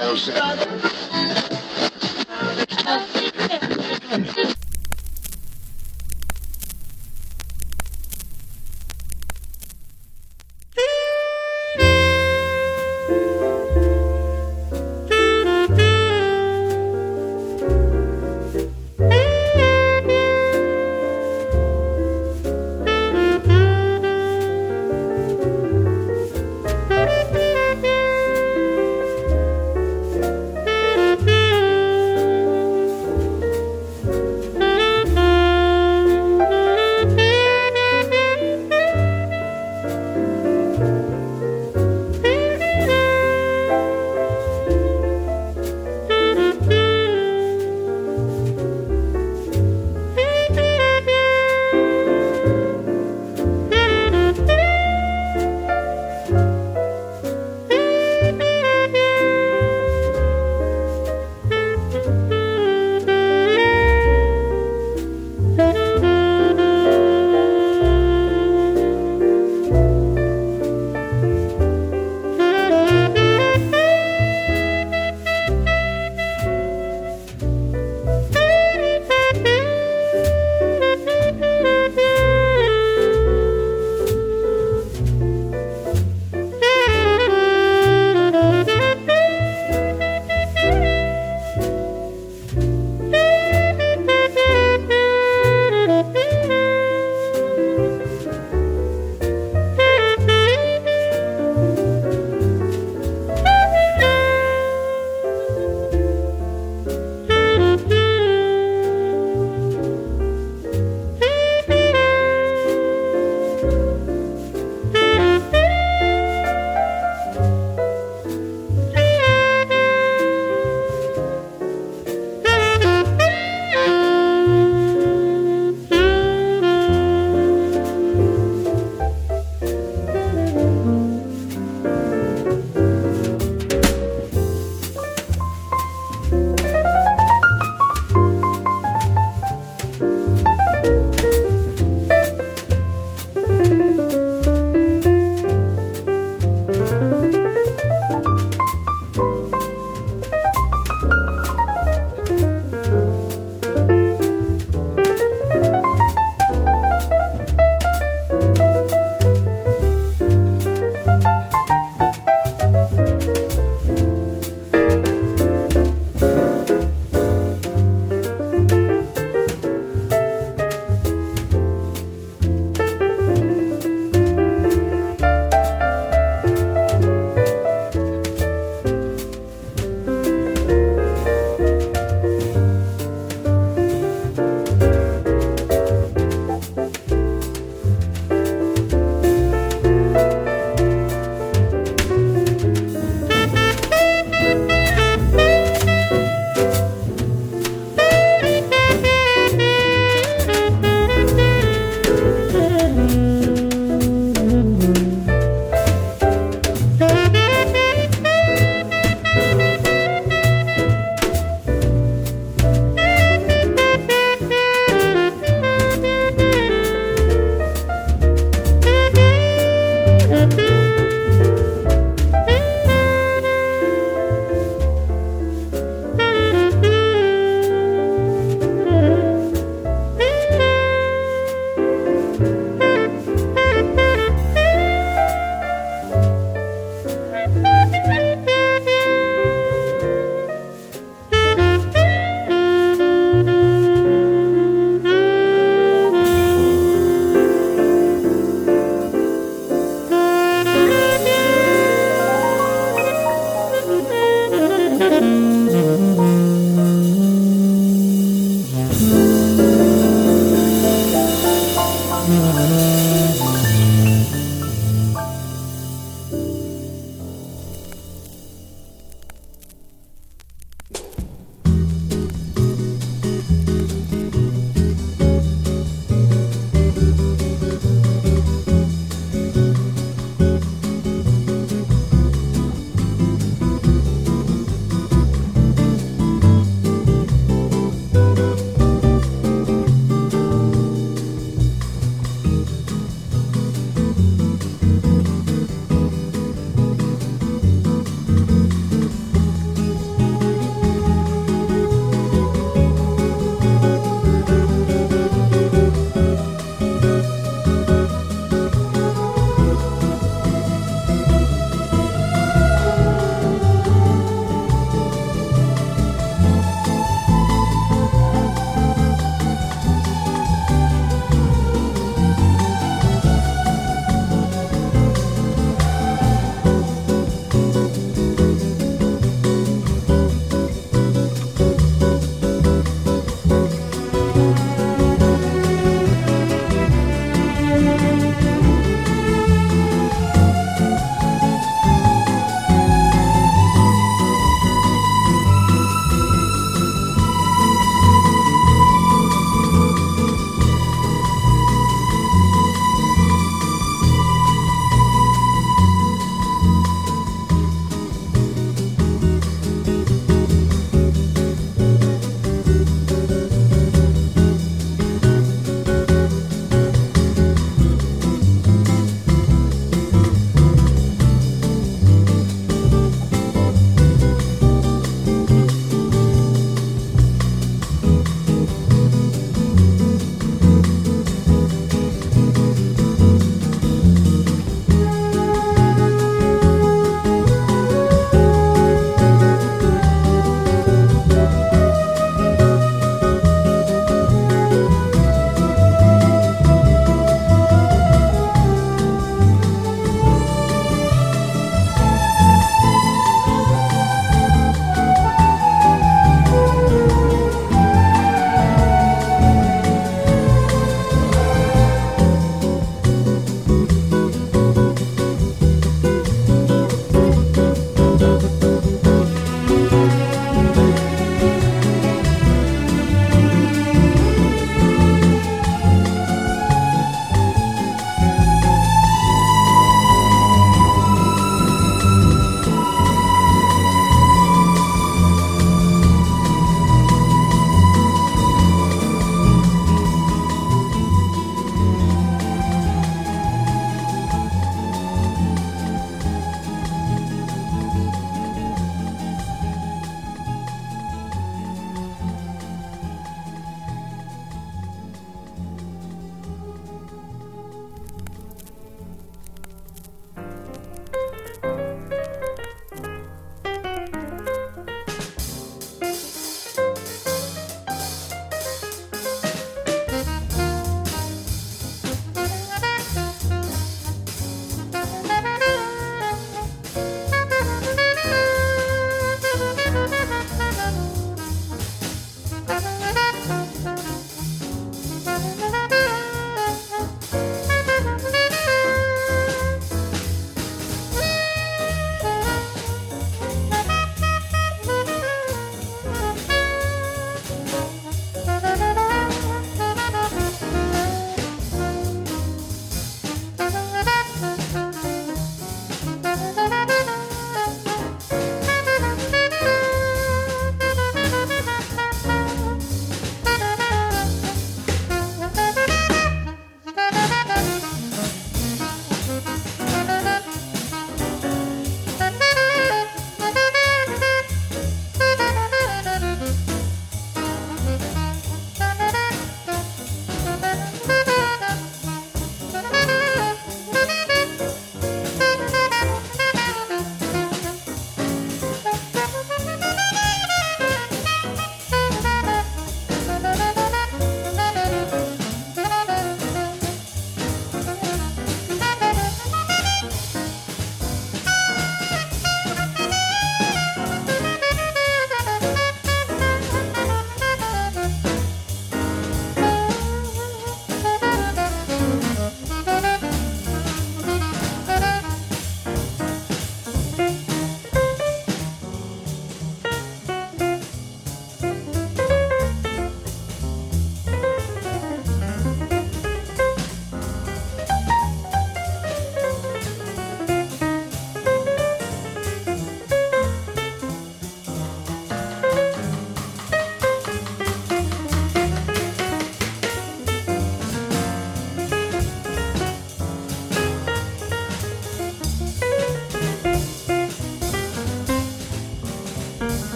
É o.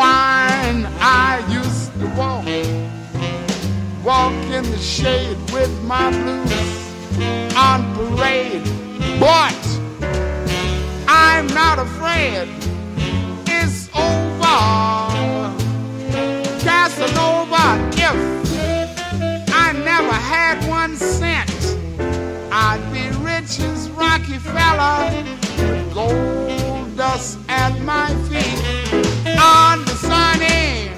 wine. I used to walk, walk in the shade with my blues on parade. But I'm not afraid. It's over. Casanova, if I never had one cent, I'd be rich as Rockefeller with gold dust at my feet on the sunny,